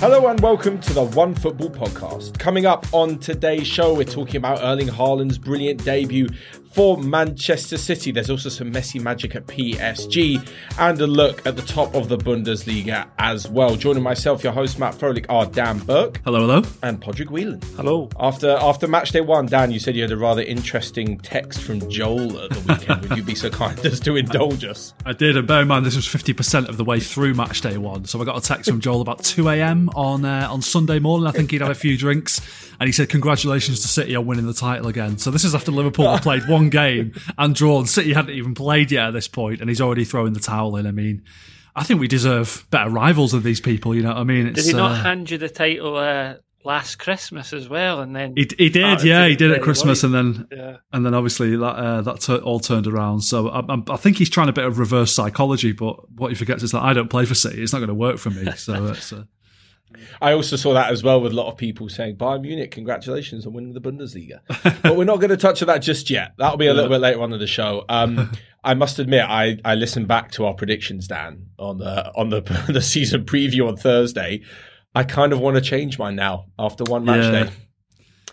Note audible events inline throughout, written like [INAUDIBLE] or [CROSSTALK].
Hello and welcome to the OneFootball Podcast. Coming up on today's show, we're talking about Erling Haaland's brilliant debut for Manchester City. There's also some Messi magic at PSG and a look at the top of the Bundesliga as well. Joining myself, your host Matt Frohlich, are Dan Burke. Hello, hello. And Pádraig Whelan. Hello. After after match day one, Dan, you said you had a rather interesting text from Joel at the weekend. Would you be so kind as to indulge us? I did, and bear in mind this was 50% of the way through match day one. So I got a text from Joel about 2 a.m. on uh, on Sunday morning. I think he'd had a few drinks, and he said, Congratulations to City on winning the title again. So this is after Liverpool [LAUGHS] had played one game and drawn. City hadn't even played yet at this point, and he's already throwing the towel in. I mean, I think we deserve better rivals than these people. You know what I mean? It's, did he not uh, hand you the title uh, last Christmas as well? And then he, he did, yeah, he did at Christmas, and then yeah. and then obviously that uh, that t- all turned around. So I, I, I, think he's trying a bit of reverse psychology, but what he forgets is that I don't play for City. It's not going to work for me. So [LAUGHS] it's. I also saw that as well with a lot of people saying, Bayern Munich, congratulations on winning the Bundesliga. but we're not going to touch on that just yet. That'll be a little bit later on in the show. Um, [LAUGHS] I must admit, I, I listened back to our predictions, Dan, on the on the [LAUGHS] the season preview on Thursday. I kind of want to change mine now after one match yeah. day.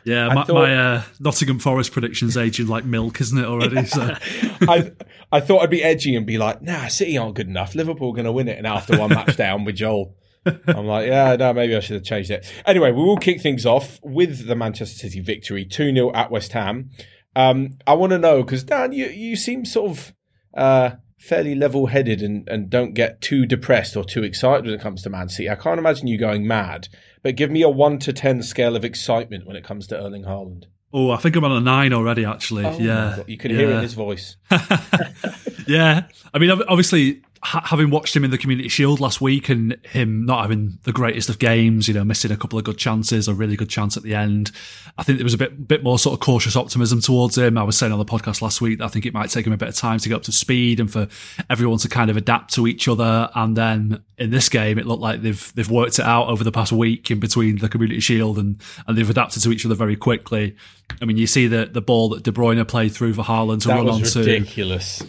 Yeah, my, thought, my uh, Nottingham Forest predictions aging like milk, isn't it already? So [LAUGHS] I I thought I'd be edgy and be like, Nah, City aren't good enough. Liverpool going to win it, and after one match down with Joel. [LAUGHS] I'm like, yeah, no, maybe I should have changed it. Anyway, we will kick things off with the Manchester City victory, 2 0 at West Ham. Um, I want to know, because Dan, you, you seem sort of uh, fairly level headed and, and don't get too depressed or too excited when it comes to Man City. I can't imagine you going mad, but give me a 1 to 10 scale of excitement when it comes to Erling Haaland. Oh, I think I'm on a nine already. Actually, oh yeah, you can yeah. hear it in his voice. [LAUGHS] yeah, I mean, obviously, having watched him in the Community Shield last week and him not having the greatest of games, you know, missing a couple of good chances, a really good chance at the end, I think there was a bit bit more sort of cautious optimism towards him. I was saying on the podcast last week that I think it might take him a bit of time to get up to speed and for everyone to kind of adapt to each other. And then in this game, it looked like they've they've worked it out over the past week in between the Community Shield and and they've adapted to each other very quickly. I mean, you see the the ball that De Bruyne played through for Haaland to that run was onto. Ridiculous.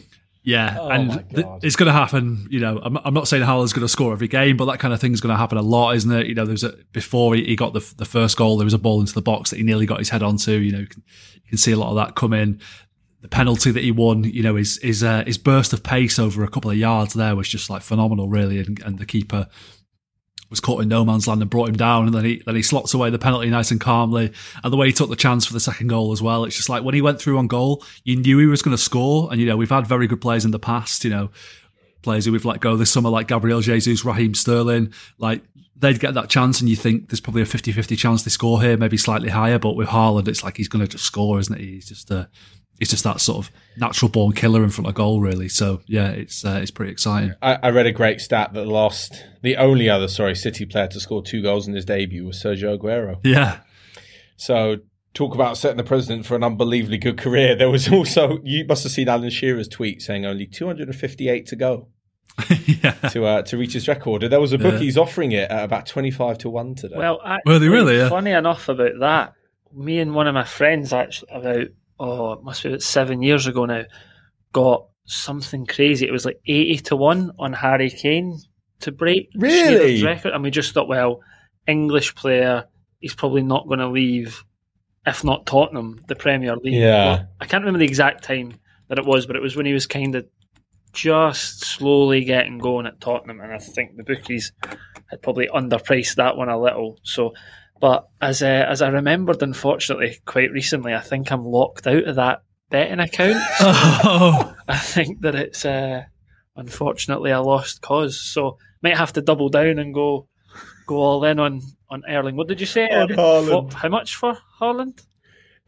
Yeah, oh and th- it's going to happen. You know, I'm, I'm not saying Haaland's going to score every game, but that kind of thing is going to happen a lot, isn't it? You know, there's a before he, he got the the first goal, there was a ball into the box that he nearly got his head onto. You know, you can, you can see a lot of that come in. The penalty that he won, you know, his his uh, his burst of pace over a couple of yards there was just like phenomenal, really, and, and the keeper was caught in no man's land and brought him down, and then he then he slots away the penalty nice and calmly. And the way he took the chance for the second goal as well, it's just like when he went through on goal, you knew he was going to score. And you know we've had very good players in the past, you know, players who we've let go this summer like Gabriel Jesus, Raheem Sterling, like they'd get that chance, and you think there's probably a 50-50 chance they score here, maybe slightly higher. But with Haaland, it's like he's going to just score, isn't he? He's just a he's just that sort of natural born killer in front of goal, really. So yeah, it's uh, it's pretty exciting. I, I, read a great stat that lost the only other sorry City player to score two goals in his debut was Sergio Aguero. Yeah. So talk about setting the president for an unbelievably good career. There was also you must have seen Alan Shearer's tweet saying only 258 to go. [LAUGHS] yeah. to uh, to reach his record. There was a book yeah. he's offering it at about twenty five to one today. Well, actually, were they really? Yeah. Funny enough about that, me and one of my friends actually about oh, it must be about seven years ago now, got something crazy. It was like 80 to 1 on Harry Kane to break really? record. And we just thought, well, English player, he's probably not going to leave, if not Tottenham, the Premier League. Yeah. But I can't remember the exact time that it was, but it was when he was kind of just slowly getting going at Tottenham. And I think the bookies had probably underpriced that one a little. So but as uh, as I remembered, unfortunately, quite recently, I think I'm locked out of that betting account. [LAUGHS] oh. [LAUGHS] I think that it's uh, unfortunately a lost cause. So might have to double down and go go all in on on Erling. What did you say? On Haaland. How much for Haaland?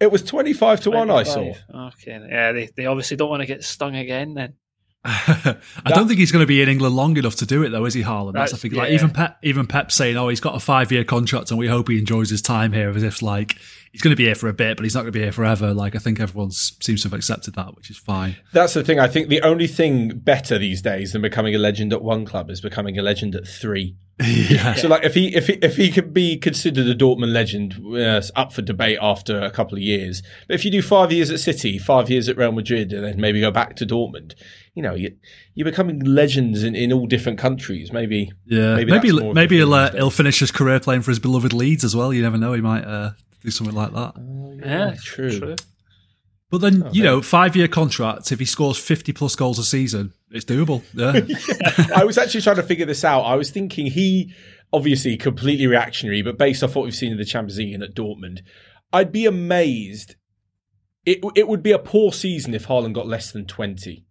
It was twenty five to one. I saw. Okay, yeah, they they obviously don't want to get stung again. Then [LAUGHS] I don't think he's going to be in England long enough to do it, though, is he, Haaland? That's, That's the thing. Yeah. Like even Pep, even Pep saying, "Oh, he's got a five-year contract, and we hope he enjoys his time here," as if like he's going to be here for a bit, but he's not going to be here forever. Like I think everyone seems to have accepted that, which is fine. That's the thing. I think the only thing better these days than becoming a legend at one club is becoming a legend at three. [LAUGHS] Yeah. So like if he if he, if he could be considered a Dortmund legend, uh, it's up for debate after a couple of years. But if you do five years at City, five years at Real Madrid, and then maybe go back to Dortmund, you know, you, you're becoming legends in, in all different countries. Maybe Yeah, Maybe maybe maybe, more of the he'll, uh, he'll finish his career playing for his beloved Leeds as well. You never know; he might uh, do something like that. Yeah, true. But then, Oh, you know, five year contract. If he scores fifty plus goals a season, it's doable. [LAUGHS] Yeah, I was actually trying to figure this out. I was thinking he obviously completely reactionary, but based off what we've seen in the Champions League and at Dortmund, I'd be amazed. It it would be a poor season if Haaland got less than twenty.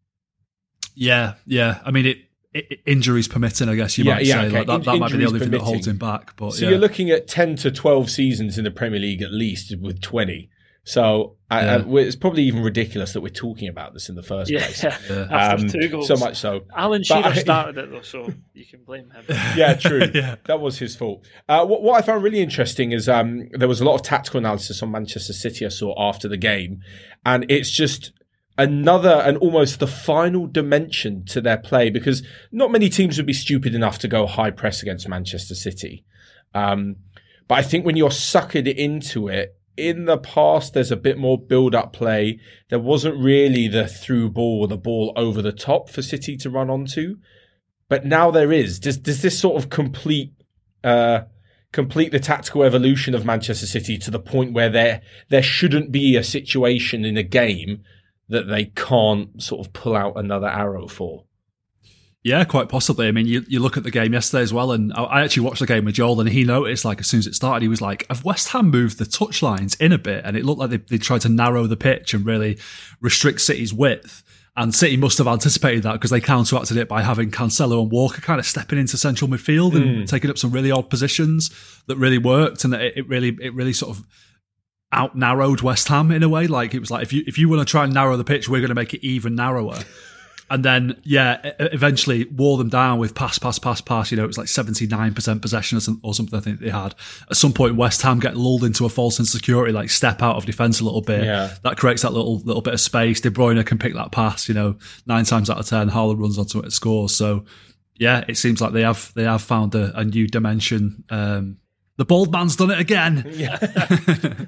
yeah, yeah. I mean, it, it injuries permitting, I guess you Yeah, might yeah, say okay. like that, that might be the only thing that holds him back. But So yeah. you're looking at ten to twelve seasons in the Premier League at least with twenty. So I, Yeah. I, it's probably even ridiculous that we're talking about this in the first Yeah, place. Yeah. [LAUGHS] after Um, two goals. So much so. Alan But Shearer started it though, so you can blame him. [LAUGHS] Yeah, true. [LAUGHS] Yeah. That was his fault. Uh, what, what I found really interesting is um, there was a lot of tactical analysis on Manchester City I saw after the game, and it's just another and almost the final dimension to their play because not many teams would be stupid enough to go high press against Manchester City. Um, but I think when you're suckered into it, in the past, there's a bit more build up play. There wasn't really the through ball or the ball over the top for City to run onto but now there is. Does does this sort of complete uh, complete the tactical evolution of Manchester City to the point where there there shouldn't be a situation in a game that they can't sort of pull out another arrow for? Yeah, quite possibly. I mean, you, you look at the game yesterday as well, and I, actually watched the game with Joel, and he noticed, like, as soon as it started, he was like, have West Ham moved the touch lines in a bit? And it looked like they, they tried to narrow the pitch and really restrict City's width. And City must have anticipated that because they counteracted it by having Cancelo and Walker kind of stepping into central midfield and hmm. taking up some really odd positions that really worked. And it, it really, it really sort of out narrowed West Ham in a way. Like it was like if you if you want to try and narrow the pitch, we're going to make it even narrower. And then, yeah, eventually wore them down with pass, pass, pass, pass. You know, it was like 79% possession or or something I think they had. At some point, West Ham get lulled into a false insecurity, like step out of defence a little bit. Yeah. That creates that little little bit of space. De Bruyne can pick that pass, you know, nine times out of 10, Haaland runs onto it and scores. So, yeah, it seems like they have they have found a, a new dimension. Um, the bald man's done it again. [LAUGHS]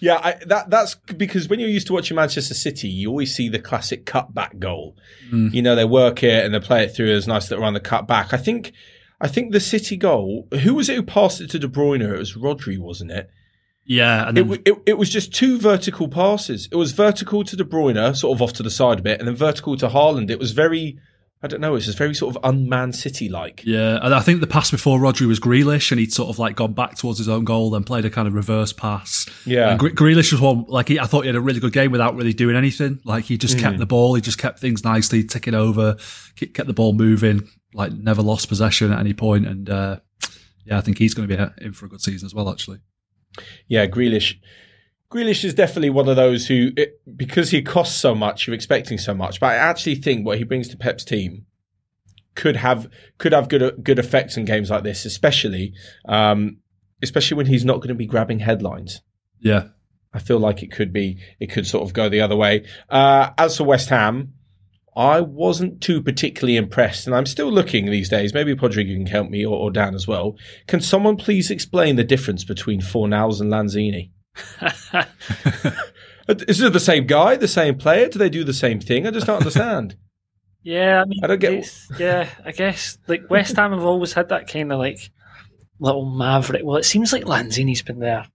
Yeah, I, that that's because when you're used to watching Manchester City, you always see the classic cutback goal. Mm. You know, they work it and they play it through. It's nice that around the cutback. I think, I think the City goal. Who was it who passed it to De Bruyne? It was Rodri, wasn't it? Yeah, and It, then w- it, it was just two vertical passes. It was vertical to De Bruyne, sort of off to the side a bit, and then vertical to Haaland. It was very, I don't know, it's just very sort of unmanned City like. Yeah, and I think the pass before Rodri was Grealish, and he'd sort of like gone back towards his own goal, then played a kind of reverse pass. Yeah. and Gre- Grealish was one like he, I thought he had a really good game without really doing anything. Like he just Hmm. kept the ball, he just kept things nicely ticking over, ke- kept the ball moving, like never lost possession at any point. And uh, yeah, I think he's going to be in for a good season as well. Actually, Yeah, Grealish. Grealish is definitely one of those who, it, because he costs so much, you're expecting so much. But I actually think what he brings to Pep's team could have could have good good effects in games like this, especially um, especially when he's not going to be grabbing headlines. yeah, I feel like it could be it could sort of go the other way. Uh, as for West Ham, I wasn't too particularly impressed, and I'm still looking these days. Maybe Podrigo can help me or, or Dan as well. Can someone please explain the difference between Fornals and Lanzini? [LAUGHS] Is it the same guy, the same player? Do they do the same thing? I just don't understand. [LAUGHS] Yeah, I mean, I don't get- yeah, I guess like West Ham have always had that kind of like little maverick. Well, it seems like Lanzini's been there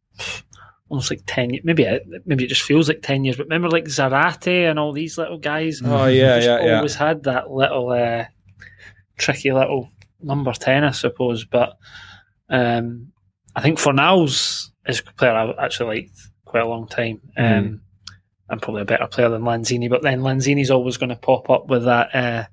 almost like ten. Maybe it, maybe it just feels like ten years. But remember, like Zarate and all these little guys. Oh yeah, just yeah, yeah. always had that little uh, tricky little number ten, I suppose. But um, I think Fornals is a player I've actually liked quite a long time. Um, Mhm. I'm probably a better player than Lanzini, but then Lanzini's always going to pop up with that. Uh,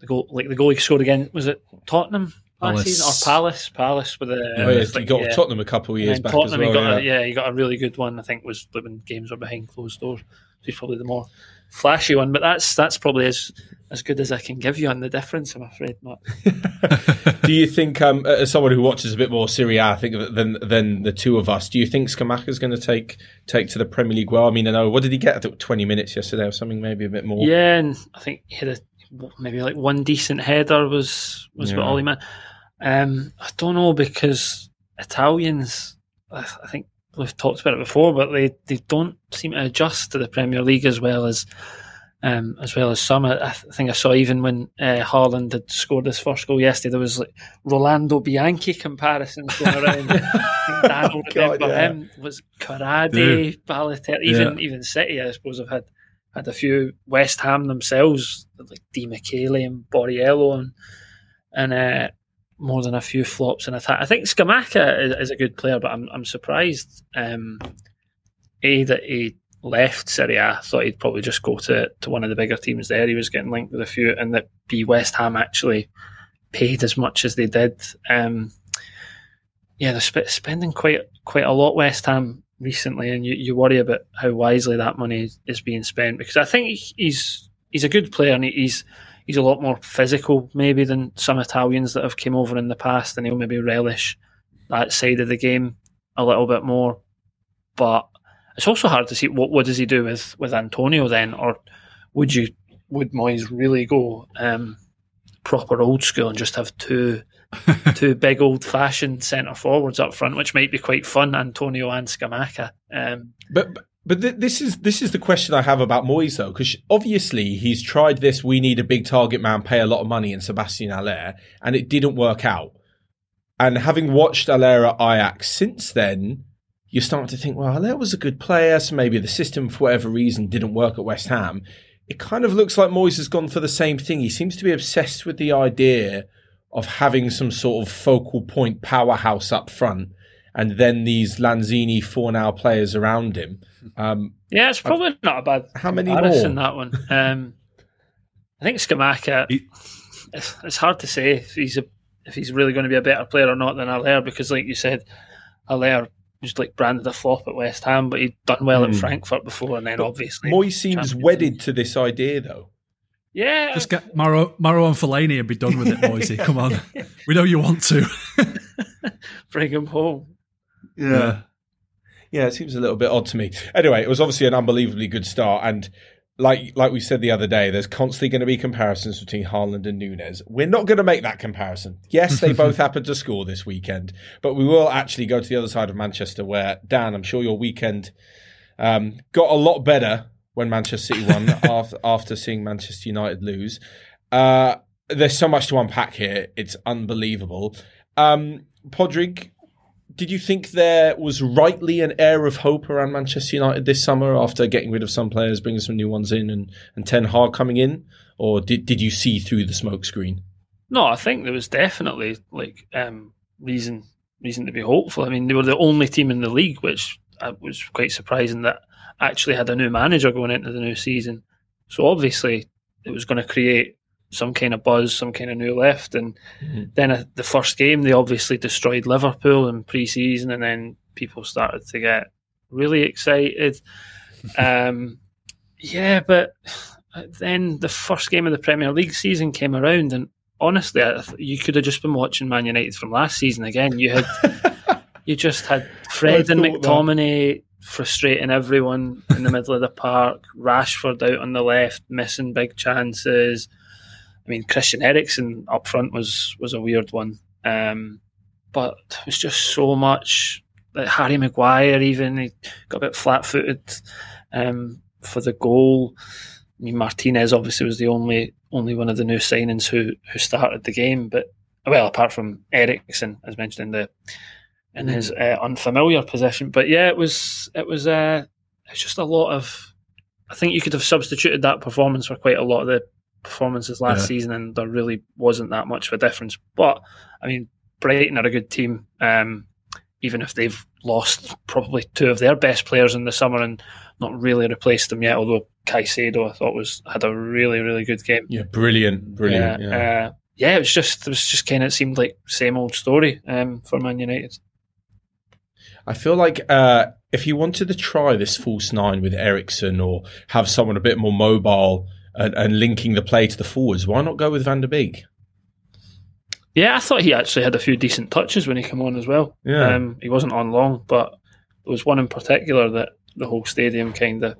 the goal, like the goal he scored again, was it Tottenham last Palace. season or Palace? Palace with the. Oh, yes, like, he got yeah. Tottenham a couple of years back Tottenham, as he got yeah. a, yeah, he got a really good one. I think was when games were behind closed doors. So he's probably the more flashy one, but that's that's probably as as good as I can give you on the difference. I'm afraid, Matt. [LAUGHS] do you think, um, as someone who watches a bit more Serie A, I think than than the two of us, do you think Scamacca's going to take take to the Premier League well? I mean, I know what did he get? I think twenty minutes yesterday or something, maybe a bit more. Yeah, and I think he had a, maybe like one decent header was was Yeah. about all he meant. Um, I don't know because Italians, I think we've talked about it before, but they, they don't seem to adjust to the Premier League as well as um, as well as some. I, I, think I saw even when uh, Haaland had scored his first goal yesterday, there was like Rolando Bianchi comparisons going around. [LAUGHS] Dan oh, remember yeah. him. Was Corradi, yeah. Balotelli, even yeah. even City, I suppose, have had had a few West Ham themselves, like Demichele and Borriello, and and uh, more than a few flops in attack. I think Scamacca is, is a good player, but I'm I'm surprised. Um, a that he left Serie. I thought he'd probably just go to, to one of the bigger teams there. He was getting linked with a few, and that B West Ham actually paid as much as they did. Um, yeah, they're sp- spending quite quite a lot West Ham recently, and you, you worry about how wisely that money is being spent because I think he's he's a good player and he's he's a lot more physical maybe than some Italians that have came over in the past, and he'll maybe relish that side of the game a little bit more. But it's also hard to see what what does he do with with Antonio then, or would you would Moyes really go um, proper old school and just have two [LAUGHS] two big old fashioned centre forwards up front, which might be quite fun, Antonio and Scamacca. Um, but but th- this is this is the question I have about Moyes though, because obviously he's tried this. We need a big target man, pay a lot of money, in Sebastian Haller, and it didn't work out. And having watched Haller at Ajax since then, you're starting to think, well, that was a good player, so maybe the system, for whatever reason, didn't work at West Ham. It kind of looks like Moyes has gone for the same thing. He seems to be obsessed with the idea of having some sort of focal point powerhouse up front, and then these Lanzini Fornals players around him. Um, yeah, it's probably I, not a bad. How many more? in that one? Um, I think Scamacca. It's, it's, hard to say if he's a, if he's really going to be a better player or not than Haller because, like you said, Haller was like branded a flop at West Ham, but he'd done well mm. at hmm. Frankfurt before, and then but obviously Moy seems wedded to this idea, though. Yeah, just get Maro Maro and Fellaini and be done with it, Moisey. Come on, [LAUGHS] we know you want to. Bring him home. Yeah. Yeah, it seems a little bit odd to me. Anyway, it was obviously an unbelievably good start, and like like we said the other day, there's constantly going to be comparisons between Haaland and Nunez. We're not going to make that comparison. Yes, they [LAUGHS] both happened to score this weekend, but we will actually go to the other side of Manchester, where Dan, I'm sure your weekend um, got a lot better when Manchester City won [LAUGHS] after after seeing Manchester United lose. Uh, there's so much to unpack here; it's unbelievable. Um, Pádraig, did you think there was rightly an air of hope around Manchester United this summer after getting rid of some players, bringing some new ones in, and, and Ten Hag coming in, or did did you see through the smokescreen? No, I think there was definitely like um, reason reason to be hopeful. I mean, they were the only team in the league, which uh, was quite surprising that actually had a new manager going into the new season. So obviously, it was going to create some kind of buzz, some kind of new lift. And mm-hmm. then uh, the first game, they obviously destroyed Liverpool in pre-season, and then people started to get really excited. [LAUGHS] um, yeah, but then the first game of the Premier League season came around, and honestly, you could have just been watching Man United from last season again. You had, [LAUGHS] you just had Fred and McTominay. That frustrating everyone in the middle of the park. Rashford out on the left, missing big chances. I mean, Christian Eriksen up front was was a weird one, um, but it was just so much. Like Harry Maguire, even he got a bit flat footed um, for the goal. I mean, Martinez obviously was the only only one of the new signings who who started the game, but well, apart from Eriksen, as mentioned in the in his uh, unfamiliar position. But yeah, it was it was uh, it's just a lot of. I think you could have substituted that performance for quite a lot of the performances last yeah. season, and there really wasn't that much of a difference. But I mean, Brighton are a good team, um, even if they've lost probably two of their best players in the summer and not really replaced them yet. Although Caicedo, I thought was had a really really good game. Yeah, brilliant, brilliant. Yeah, yeah. Uh, yeah it was just it was just kind of seemed like same old story um, for Man United. I feel like uh, if you wanted to try this false nine with Eriksen or have someone a bit more mobile and, and linking the play to the forwards, why not go with Van der Beek? Yeah, I thought he actually had a few decent touches when he came on as well. Yeah. Um, he wasn't on long, but there was one in particular that the whole stadium kind of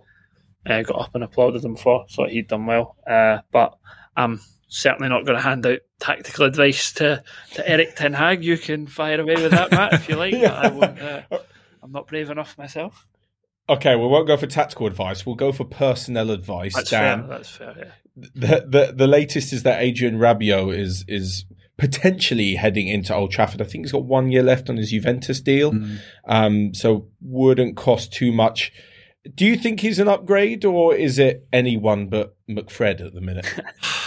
uh, got up and applauded him for. Thought he'd done well. Uh, but I'm certainly not going to hand out tactical advice to, to Erik Ten Hag. You can fire away with that, Matt, if you like. [LAUGHS] Yeah. I won't, uh, I'm not brave enough myself. Okay, we won't go for tactical advice. We'll go for personnel advice. That's Dan. fair. That's fair. Yeah. The, the the latest is that Adrien Rabiot is is potentially heading into Old Trafford. I think he's got one year left on his Juventus deal, mm. um, so wouldn't cost too much. Do you think he's an upgrade, or is it anyone but McFred at the minute? [LAUGHS]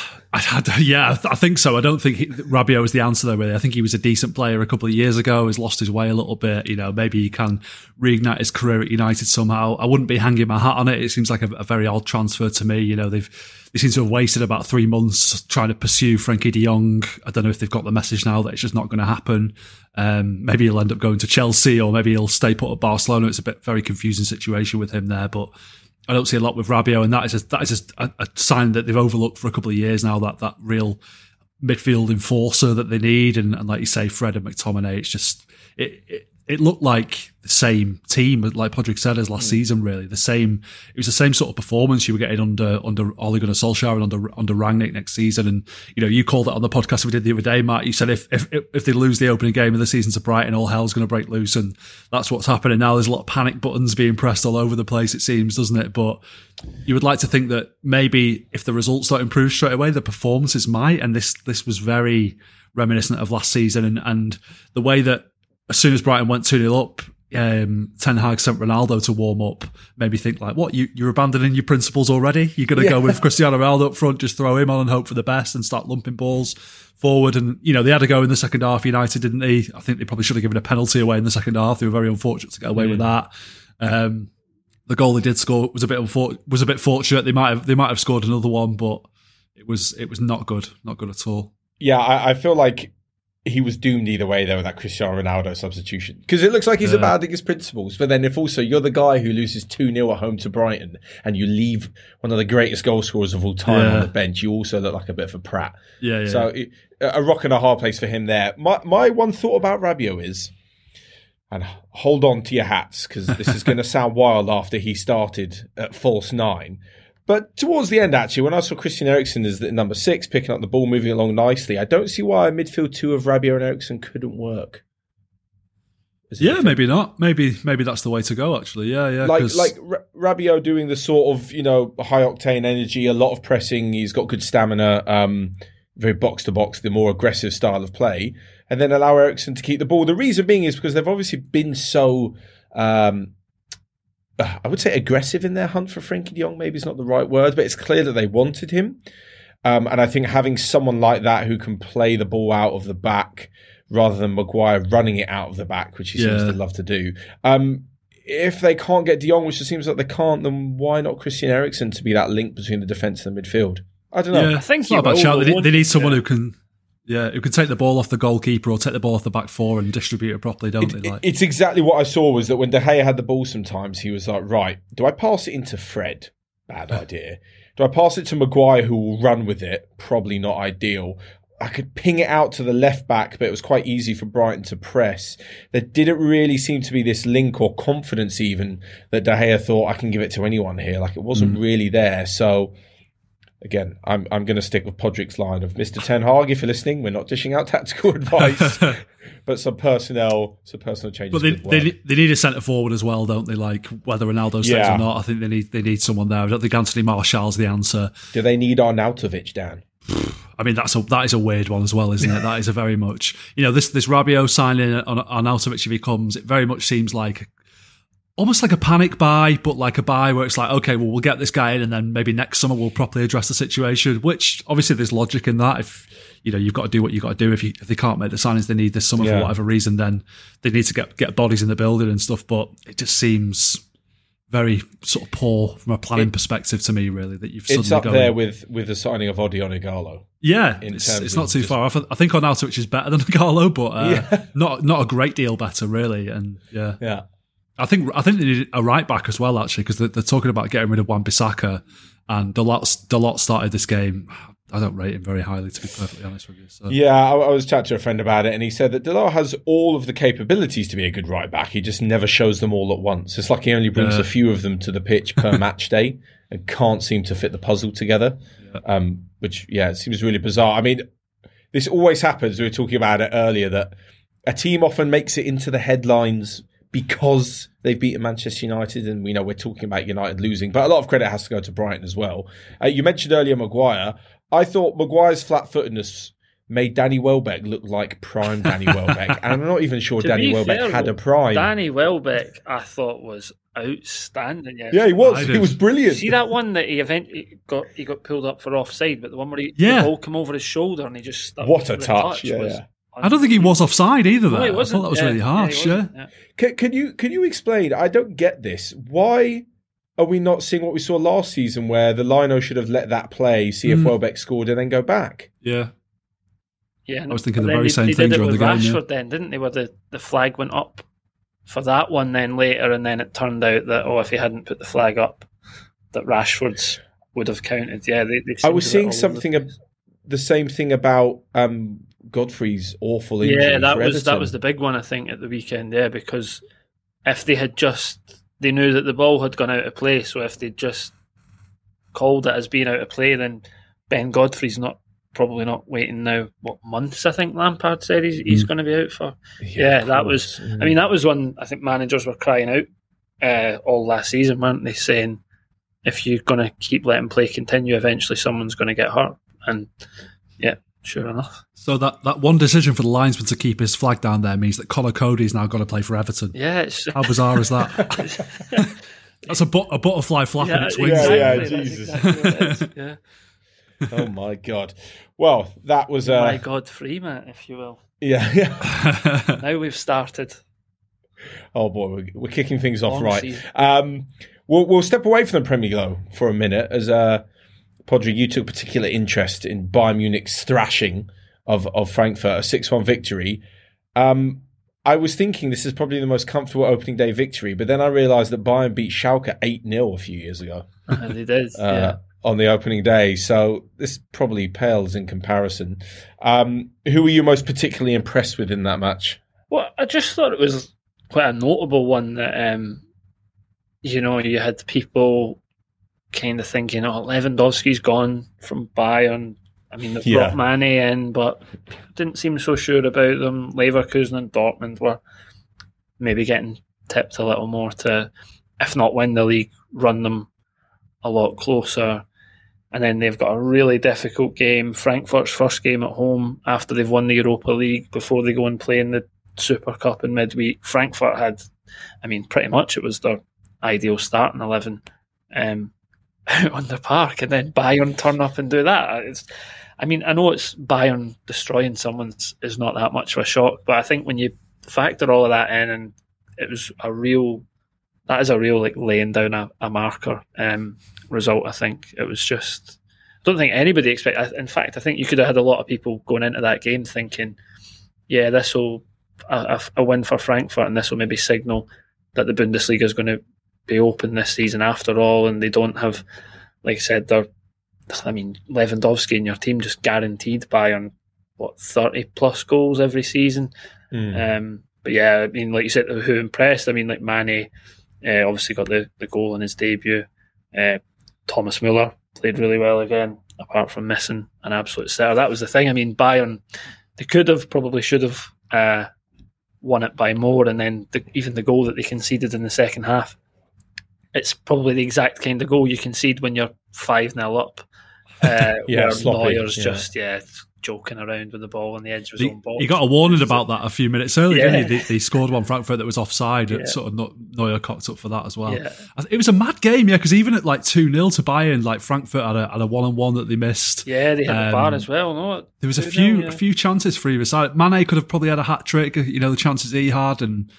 I, I, yeah, I, th- I, think so. I don't think he, Rabiot was the answer though. Really, I think he was a decent player a couple of years ago. He's lost his way a little bit. You know, maybe he can reignite his career at United somehow. I wouldn't be hanging my hat on it. It seems like a, a very odd transfer to me. You know, they've they seem to have wasted about three months trying to pursue Frenkie De Jong. I don't know if they've got the message now that it's just not going to happen. Um, maybe he'll end up going to Chelsea or maybe he'll stay put at Barcelona. It's a bit very confusing situation with him there, but I don't see a lot with Rabiot, and that is just, that is just a, a, sign that they've overlooked for a couple of years now. That that real midfield enforcer that they need, and, and like you say, Fred and McTominay. It's just it, it it looked like the same team, like Pádraig said, as last mm. season. Really, the same. It was the same sort of performance you were getting under under Ole Gunnar Solskjaer and under under Rangnick next season. And you know, you called it on the podcast we did the other day, Matt. You said if if if they lose the opening game of the season to Brighton, all hell's going to break loose, and that's what's happening now. There's a lot of panic buttons being pressed all over the place. It seems, doesn't it? But you would like to think that maybe if the results don't improve straight away, the performances might. And this this was very reminiscent of last season and, and the way that as soon as Brighton went 2 0 up, um, Ten Hag sent Ronaldo to warm up, made me think like, what, you, you're abandoning your principles already? You're going to yeah. go with Cristiano Ronaldo up front, just throw him on and hope for the best and start lumping balls forward. And, you know, they had to go in the second half, United, didn't they? I think they probably should have given a penalty away in the second half. They were very unfortunate to get away mm. with that. Um, the goal they did score was a bit unfor- was a bit fortunate. They might have they might have scored another one, but it was it was not good, not good at all. Yeah, I, I feel like he was doomed either way though with that Cristiano Ronaldo substitution because it looks like he's yeah. abandoning his principles. But then if also you're the guy who loses two 0 at home to Brighton and you leave one of the greatest goal scorers of all time yeah. on the bench, you also look like a bit of a prat. Yeah, yeah. So it, a rock and a hard place for him there. My my one thought about Rabiot is. And hold on to your hats because this is going [LAUGHS] to sound wild after he started at false nine. But towards the end, actually, when I saw Christian Eriksen as the number six, picking up the ball, moving along nicely, I don't see why a midfield two of Rabiot and Eriksen couldn't work. Yeah, maybe not. Maybe maybe that's the way to go. Actually, yeah, yeah. Like like R- Rabiot doing the sort of you know high octane energy, a lot of pressing. He's got good stamina, um, very box to box, the more aggressive style of play, and then allow Eriksen to keep the ball. The reason being is because they've obviously been so um, I would say aggressive in their hunt for Frenkie de Jong. Maybe is not the right word, but it's clear that they wanted him. Um, and I think having someone like that who can play the ball out of the back rather than Maguire running it out of the back, which he yeah. seems to love to do. Um, if they can't get De Jong, which it seems like they can't, then why not Christian Eriksen to be that link between the defence and the midfield? I don't know. Yeah, I think it's not about shout. They, they, need someone yeah. who can yeah, who can take the ball off the goalkeeper or take the ball off the back four and distribute it properly, don't it, they? Like? It's exactly what I saw was that when De Gea had the ball sometimes, he was like, right, do I pass it into Fred? Bad [LAUGHS] idea. Do I pass it to Maguire who will run with it? Probably not ideal. I could ping it out to the left back, but it was quite easy for Brighton to press. There didn't really seem to be this link or confidence even that De Gea thought I can give it to anyone here. Like it wasn't mm. really there. So again, I'm I'm going to stick with Pádraig's line of Mr. Ten Hag. If you're listening, we're not dishing out tactical [LAUGHS] advice, [LAUGHS] but some personnel, some personal changes. But they, they, they need a centre forward as well, don't they? Like whether Ronaldo stays yeah. or not, I think they need they need someone there. I don't think Anthony Martial's the answer. Do they need Arnautovic, Dan? I mean, that's a that is a weird one as well, isn't it? that is a very much you know this this Rabiot signing on Arnautovic if he comes, it very much seems like almost like a panic buy, but like a buy where it's like, okay, well, we'll get this guy in and then maybe next summer we'll properly address the situation, which obviously there's logic in that. If, you know, you've got to do what you've got to do. If, you, if they can't make the signings they need this summer yeah. for whatever reason, then they need to get, get bodies in the building and stuff. But it just seems very sort of poor from a planning it, perspective to me, really, that you've It's up there with, with the signing of Odion Ighalo. Yeah, it's, it's not too just, far off. I think Arnautovic is better than [LAUGHS] Ighalo, but uh, yeah. not not a great deal better, really. And yeah. Yeah. I think I think they need a right back as well, actually, because they're, they're, talking about getting rid of Wan-Bissaka, and Dalot Dalot started this game. I don't rate him very highly, to be perfectly honest with you. So. Yeah, I, I, was chatting to a friend about it, and he said that Dalot has all of the capabilities to be a good right back. He just never shows them all at once. It's like he only brings yeah. a few of them to the pitch per [LAUGHS] match day. and can't seem to fit the puzzle together. Yeah. Um, which yeah, it seems really bizarre. I mean, this always happens. We were talking about it earlier that a team often makes it into the headlines because they've beaten Manchester United, and we know we're talking about United losing, but a lot of credit has to go to Brighton as well. Uh, you mentioned earlier Maguire. I thought Maguire's flat-footedness made Danny Welbeck look like prime Danny [LAUGHS] Welbeck, and I'm not even sure Danny Welbeck fair, had a prime. Danny Welbeck, I thought was outstanding. Yeah, he was. He was brilliant. See that one that he eventually got he got pulled up for offside, but the one where he yeah. the ball came over his shoulder and he just what a touch! touch yeah, yeah. I don't think he was offside either. Though. No, I thought that was yeah, really harsh. Yeah, yeah. Can, can, you can you explain? I don't get this. Why are we not seeing what we saw last season, where the lino should have let that play, see if mm. Welbeck scored, and then go back? Yeah. Yeah, I was thinking the very they, same they thing during the game. Rashford, yeah. then didn't they? Where the, the flag went up for that one, then later, and then it turned out that oh, if he hadn't put the flag up, that Rashford's would have counted. Yeah, they, they I was seeing something. The, the same thing about um, Godfrey's awful injury. Yeah, that was Everton. that was the big one I think at the weekend. Yeah, because if they had just they knew that the ball had gone out of play, so if they just called it as being out of play, then Ben Godfrey's not probably not waiting now. What months I think Lampard said he's, he's mm. going to be out for. Yeah, yeah that was. Mm. I mean, that was when I think managers were crying out uh, all last season, weren't they? Saying if you're going to keep letting play continue, eventually someone's going to get hurt. And yeah, sure enough. So that, that one decision for the linesman to keep his flag down there means that Conor Coady's now got to play for Everton. Yeah, how bizarre is that? [LAUGHS] That's a, but, a butterfly flapping yeah, its wings. Yeah, yeah, Jesus. Exactly yeah. [LAUGHS] oh my god. Well, that was uh, Morgan Freeman, if you will. Yeah, [LAUGHS] yeah. now we've started. Oh boy, we're, we're kicking things off right. Um, we'll we'll step away from the Premier though for a minute as uh, Podry, you took particular interest in Bayern Munich's thrashing of of Frankfurt, a six one victory. Um, I was thinking this is probably the most comfortable opening day victory, but then I realised that Bayern beat Schalke 8 0 a few years ago. And they did, uh, yeah. On the opening day. So this probably pales in comparison. Um, who were you most particularly impressed with in that match? Well, I just thought it was quite a notable one that, um, you know, you had people kind of thinking, oh, Lewandowski's gone from Bayern I mean, they've yeah. brought Mane in, but didn't seem so sure about them. Leverkusen and Dortmund were maybe getting tipped a little more to, if not win the league, run them a lot closer. And then they've got a really difficult game, Frankfurt's first game at home after they've won the Europa League before they go and play in the Super Cup in midweek. Frankfurt had, I mean, pretty much it was their ideal starting 11. Um, out [LAUGHS] on the park and then Bayern turn up and do that. It's, I mean, I know it's Bayern destroying someone's is not that much of a shock, but I think when you factor all of that in, and it was a real, that is a real like laying down a, a marker um, result. I think it was just. I don't think anybody expect. In fact, I think you could have had a lot of people going into that game thinking, "Yeah, this will a, a win for Frankfurt, and this will maybe signal that the Bundesliga is going to be open this season after all, and they don't have, like I said, they're, I mean, Lewandowski and your team just guaranteed by on what thirty plus goals every season. Mm. Um, but yeah, I mean, like you said, who impressed? I mean, like Mane, uh, obviously got the, the goal in his debut. Uh, Thomas Muller played really well again, apart from missing an absolute setter. That was the thing. I mean, Bayern, they could have, probably should have uh, won it by more, and then the, even the goal that they conceded in the second half it's probably the exact kind of goal you concede when you're 5 0 up. [LAUGHS] Uh, yeah, where Neuer's yeah. just, yeah, joking around with the ball on the edge of his he, own box. He got a warning about that a few minutes earlier, yeah. didn't he? They, they, scored one Frankfurt that was offside. Yeah. Sort of Neuer cocked up for that as well. Yeah. It was a mad game, yeah, because even at like 2 0 to Bayern, like Frankfurt had a, had a one on one that they missed. Yeah, they had um, a bar as well. No, there was a few a few chances for either side. Mane could have probably had a hat trick, you know, the chances he had, and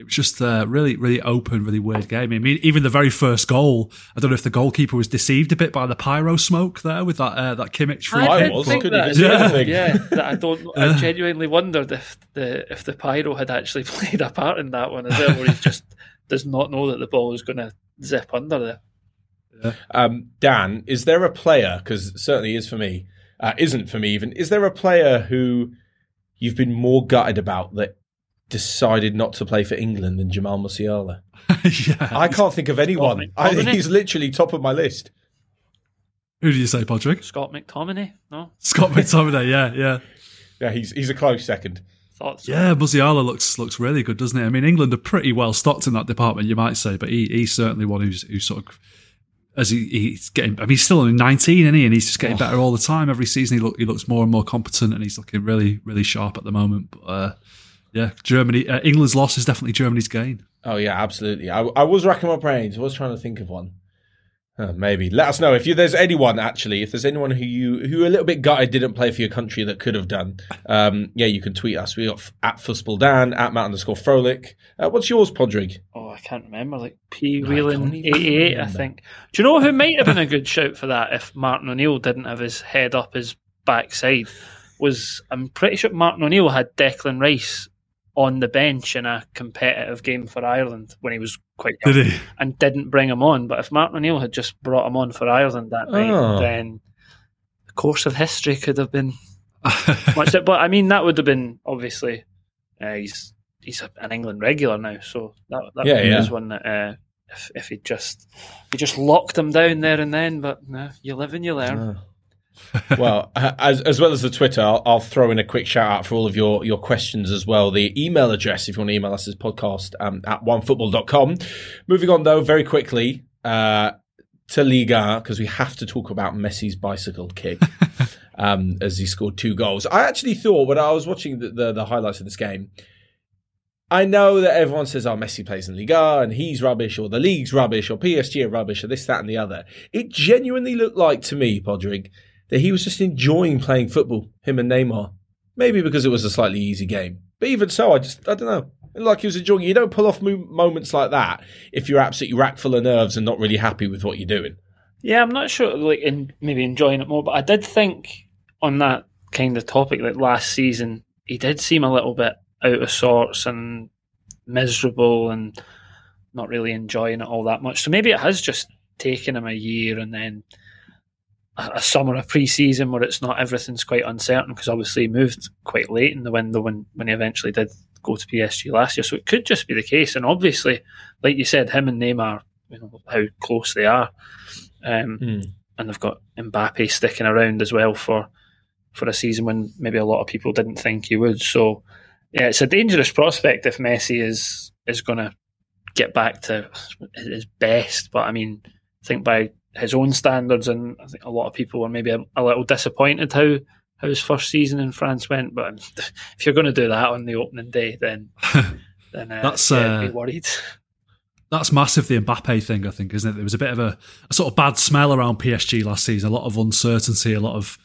it was just a really, really open, really weird game. I mean, even the very first goal, I don't know if the goalkeeper was deceived a bit by the pyro smoke there with that uh, that Kimmich free I did think that, yeah, yeah. [LAUGHS] That I don't. I genuinely wondered if the if the pyro had actually [LAUGHS] played a part in that one as well, where he [LAUGHS] just does not know that the ball is going to zip under there. Yeah. Um, Dan, is there a player? Because certainly is for me. Uh, isn't for me even. Is there a player who you've been more gutted about that decided not to play for England than Jamal Musiala. [LAUGHS] yeah. I can't think of anyone. I think he's literally top of my list. Who do you say, Pádraig? Scott McTominay? No, Scott McTominay. Yeah, yeah. Yeah, he's he's a close second. thought so. Yeah, Musiala looks looks really good, doesn't he? I mean, England are pretty well stocked in that department, you might say, but he, he's certainly one who's who's sort of as he, he's getting. I mean, he's still only nineteen, isn't he? And he's just getting better all the time. Every season, he look he looks more and more competent, and he's looking really really sharp at the moment. But uh, yeah, Germany, uh, England's loss is definitely Germany's gain. Oh yeah, absolutely. I, I was racking my brains. I was trying to think of one. Uh, maybe let us know if you, there's anyone actually. If there's anyone who you who a little bit gutted didn't play for your country that could have done. Um, yeah, you can tweet us. We got f- at Fussball Dan at Matt underscore Frohlich. Uh, what's yours, Pádraig? Oh, I can't remember. Like P Whelan can't 88, I think. Do you know who might have been a good shout for that if Martin O'Neill didn't have his head up his backside? Was I'm pretty sure Martin O'Neill had Declan Rice on the bench in a competitive game for Ireland when he was quite young Did and didn't bring him on. But if Martin O'Neill had just brought him on for Ireland that night, Oh. then the course of history could have been [LAUGHS] much. But I mean, that would have been obviously uh, he's he's an England regular now, so that that Yeah, yeah. was one that uh, if if he just he just locked him down there and then. But no, you live and you learn. Well, as as well as the Twitter, I'll, I'll throw in a quick shout out for all of your your questions as well. The email address, if you want to email us, is podcast um, at onefootball.com. Moving on though, very quickly uh, to Liga because we have to talk about Messi's bicycle kick. [LAUGHS] Um, as he scored two goals, I actually thought when I was watching the, the, the highlights of this game, I know that everyone says, "Oh, Messi plays in Liga and he's rubbish, or the league's rubbish, or PSG are rubbish, or this, that, and the other." It genuinely looked like to me, Pádraig, that he was just enjoying playing football, him and Neymar. Maybe because it was a slightly easy game. But even so, I just, I don't know. Like he was enjoying. You don't pull off moments like that if you're absolutely rack full of nerves and not really happy with what you're doing. Yeah, I'm not sure. Like, in maybe enjoying it more, but I did think on that kind of topic that last season he did seem a little bit out of sorts and miserable and not really enjoying it all that much. So maybe it has just taken him a year and then a, a summer of pre-season where it's not everything's quite uncertain because obviously he moved quite late in the window when when he eventually did go to PSG last year. So it could just be the case. And obviously, like you said, him and Neymar, you know how close they are. Um, Hmm. and they've got Mbappe sticking around as well for for a season when maybe a lot of people didn't think he would. So yeah, it's a dangerous prospect if Messi is is going to get back to his best. But I mean, I think by his own standards, and I think a lot of people were maybe a, a little disappointed how how his first season in France went. But [LAUGHS] if you're going to do that on the opening day, then [LAUGHS] then uh, That's, yeah, uh, be worried. [LAUGHS] That's massive, the Mbappe thing, I think, isn't it? There was a bit of a, a sort of bad smell around PSG last season, a lot of uncertainty, a lot of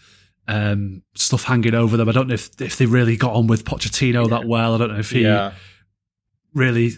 um, stuff hanging over them. I don't know if, if they really got on with Pochettino that well. I don't know if he Yeah. really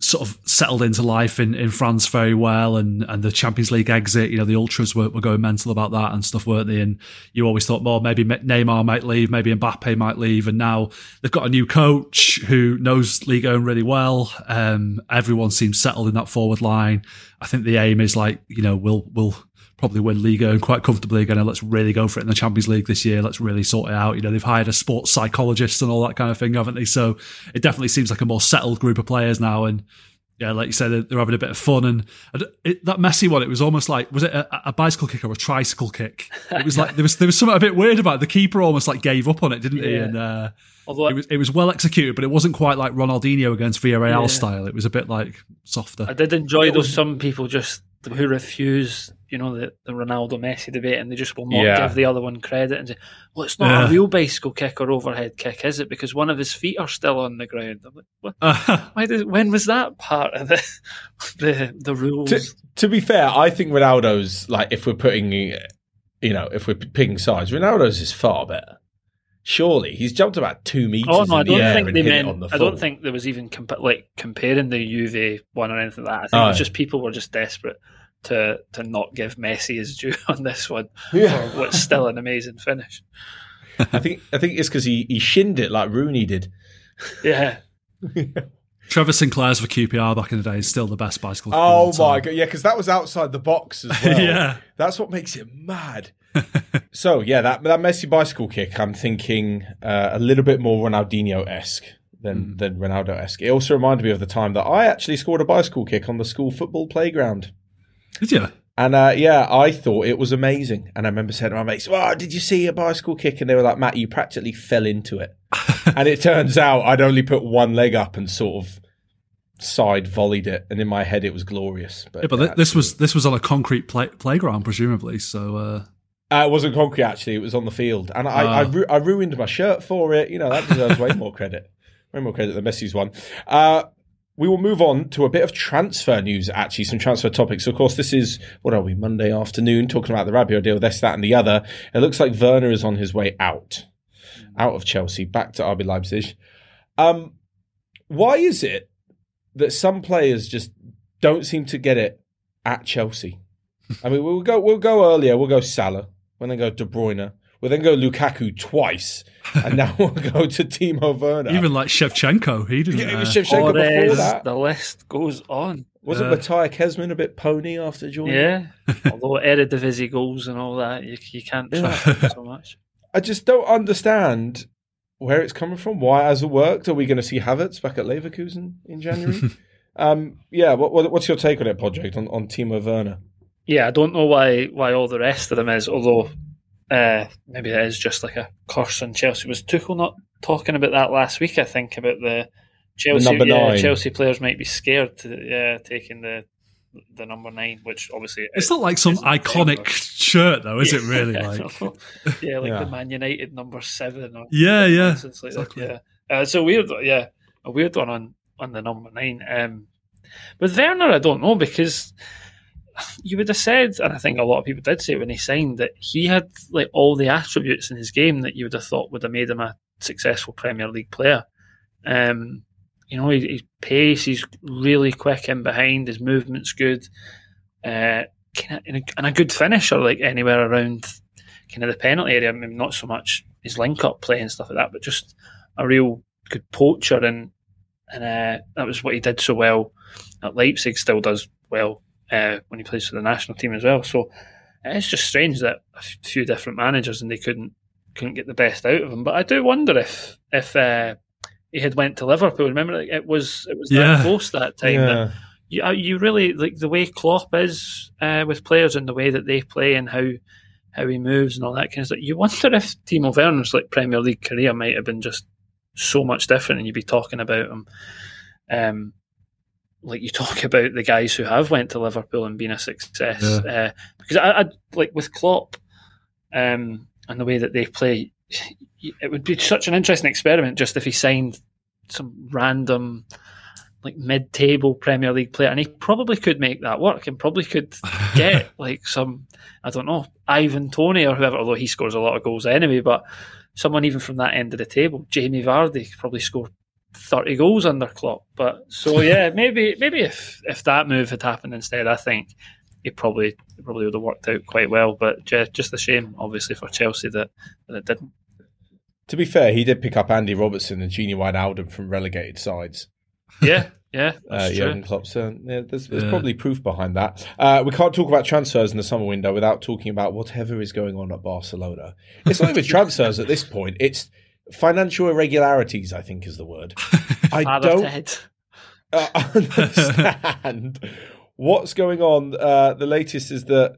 sort of settled into life in, in France very well and, and the Champions League exit, you know, the ultras were, were going mental about that and stuff, weren't they? And you always thought, well, maybe Neymar might leave, maybe Mbappe might leave. And now they've got a new coach who knows Ligue 1 really well. Um, everyone seems settled in that forward line. I think the aim is like, you know, we'll, we'll, probably win Liga and quite comfortably again. And let's really go for it in the Champions League this year. Let's really sort it out. You know, they've hired a sports psychologist and all that kind of thing, haven't they? So it definitely seems like a more settled group of players now. And yeah, like you said, they're- they're having a bit of fun. And it, that Messi one, it was almost like was it a, a bicycle kick or a tricycle kick? It was like there was there was something a bit weird about it. The keeper almost like gave up on it, didn't he? And uh, Although it was it was well executed, but it wasn't quite like Ronaldinho against Villarreal Yeah. style. It was a bit like softer. I did enjoy It those some people just who refuse, you know, the, the Ronaldo Messi debate, and they just will not Yeah. give the other one credit and say, "Well, it's not Yeah. a real bicycle kick or overhead kick, is it? Because one of his feet are still on the ground." I'm like, what? [LAUGHS] Why did, when was that part of the the the rules? To, to be fair, I think Ronaldo's like if we're putting, you know, if we're picking sides, Ronaldo's is far better. Surely he's jumped about two meters Oh no, I in the don't air think they meant. the I don't think there was even compa- like comparing the Juve one or anything like that. I think Oh. it was just people were just desperate to to not give Messi his due [LAUGHS] on this one Yeah. for what's still an amazing finish. [LAUGHS] I think I think it's because he, he shinned it like Rooney did. Yeah, [LAUGHS] Trevor Sinclair's for QPR back in the day is still the best bicycle. Oh all my time. god, yeah, because that was outside the box as well. Yeah. that's what makes it mad. so yeah, that that Messi bicycle kick, I'm thinking uh, a little bit more Ronaldinho esque. than mm. than Ronaldo esque. It also reminded me of the time that I actually scored a bicycle kick on the school football playground. Did you? And uh, yeah, I thought it was amazing. And I remember saying to my mates, "Oh, did you see a bicycle kick?" And they were like, "Matt, you practically fell into it." [LAUGHS] and it turns out I'd only put one leg up and sort of side volleyed it, and in my head it was glorious. But, yeah, but this was this was on a concrete play- playground, presumably. So uh... Uh, it wasn't concrete actually; it was on the field, and I, I, ah. ru- I, ruined my shirt for it. You know that deserves way more credit, [LAUGHS] way more credit than Messi's one. We will move on to a bit of transfer news, actually, some transfer topics. Of course, this is, what are we, Monday afternoon, talking about the Rabiot deal, this, that, and the other. It looks like Werner is on his way out, out of Chelsea, back to RB Leipzig. Um, why is it that some players just don't seem to get it at Chelsea? I mean, we'll go, we'll go earlier, we'll go Salah, when they go De Bruyne, we'll then go Lukaku twice and now [LAUGHS] we'll go to Timo Werner. Even like Shevchenko, he didn't. Yeah, it was uh, Shevchenko oh, before that. The list goes on. Wasn't uh, Mateja Kezman a bit pony after joining? Yeah, [LAUGHS] although Eredivisie goals and all that, you, you can't trust so much. [LAUGHS] I just don't understand where it's coming from. Why has it worked? Are we going to see Havertz back at Leverkusen in January? um, yeah, what, what, what's your take on it, Pádraig, on, on Timo Werner? Yeah, I don't know why why all the rest of them is, although uh, maybe it is just like a curse on Chelsea. Was Tuchel not talking about that last week? I think about the Chelsea. The yeah, Chelsea players might be scared to yeah, taking the the number nine, which obviously it's not like some iconic [LAUGHS] shirt, though, is [LAUGHS] yeah, it? Really? Like, [LAUGHS] yeah, like yeah. the Man United number seven. Or yeah, yeah, like exactly. That. Yeah, uh, so weird. Yeah, a weird one on on the number nine. Um, with Werner, I don't know because you would have said, and I think a lot of people did say when he signed that he had like all the attributes in his game that you would have thought would have made him a successful Premier League player. Um, you know, his pace, he's really quick in behind, his movement's good, uh, and a good finisher, like anywhere around kind of the penalty area. I mean, not so much his link up play and stuff like that, but just a real good poacher, and and uh, that was what he did so well at Leipzig. Still does well uh, when he plays for the national team as well. So it's just strange that a few different managers and they couldn't couldn't get the best out of him. But I do wonder if if uh, he had went to Liverpool. Remember, it was it was yeah. that close that time. Yeah. That you, uh, you really like the way Klopp is uh, with players and the way that they play and how how he moves and all that kind of stuff. You wonder if Timo Werner's like Premier League career might have been just so much different, and you'd be talking about him. Um, like you talk [LAUGHS] about the guys who have went to Liverpool and been a success. Yeah. Uh, because I, I like with Klopp um, and the way that they play, [SIGHS] it would be such an interesting experiment just if he signed some random like mid-table Premier League player, and he probably could make that work, and probably could get [LAUGHS] like some, I don't know, Ivan Toney or whoever. Although he scores a lot of goals anyway, but someone even from that end of the table, Jamie Vardy, could probably score thirty goals under Klopp. But so [LAUGHS] yeah, maybe maybe if if that move had happened instead, I think it probably it probably would have worked out quite well. But just a shame, obviously, for Chelsea that, that it didn't. To be fair, he did pick up Andy Robertson and Gini Wijnaldum from relegated sides. Yeah, yeah, [LAUGHS] uh, Jurgen Klopp. So yeah, there's, there's yeah. probably proof behind that. Uh, we can't talk about transfers in the summer window without talking about whatever is going on at Barcelona. It's not even [LAUGHS] transfers at this point. It's financial irregularities, I think is the word. [LAUGHS] I don't uh, [LAUGHS] understand what's going on. Uh, the latest is that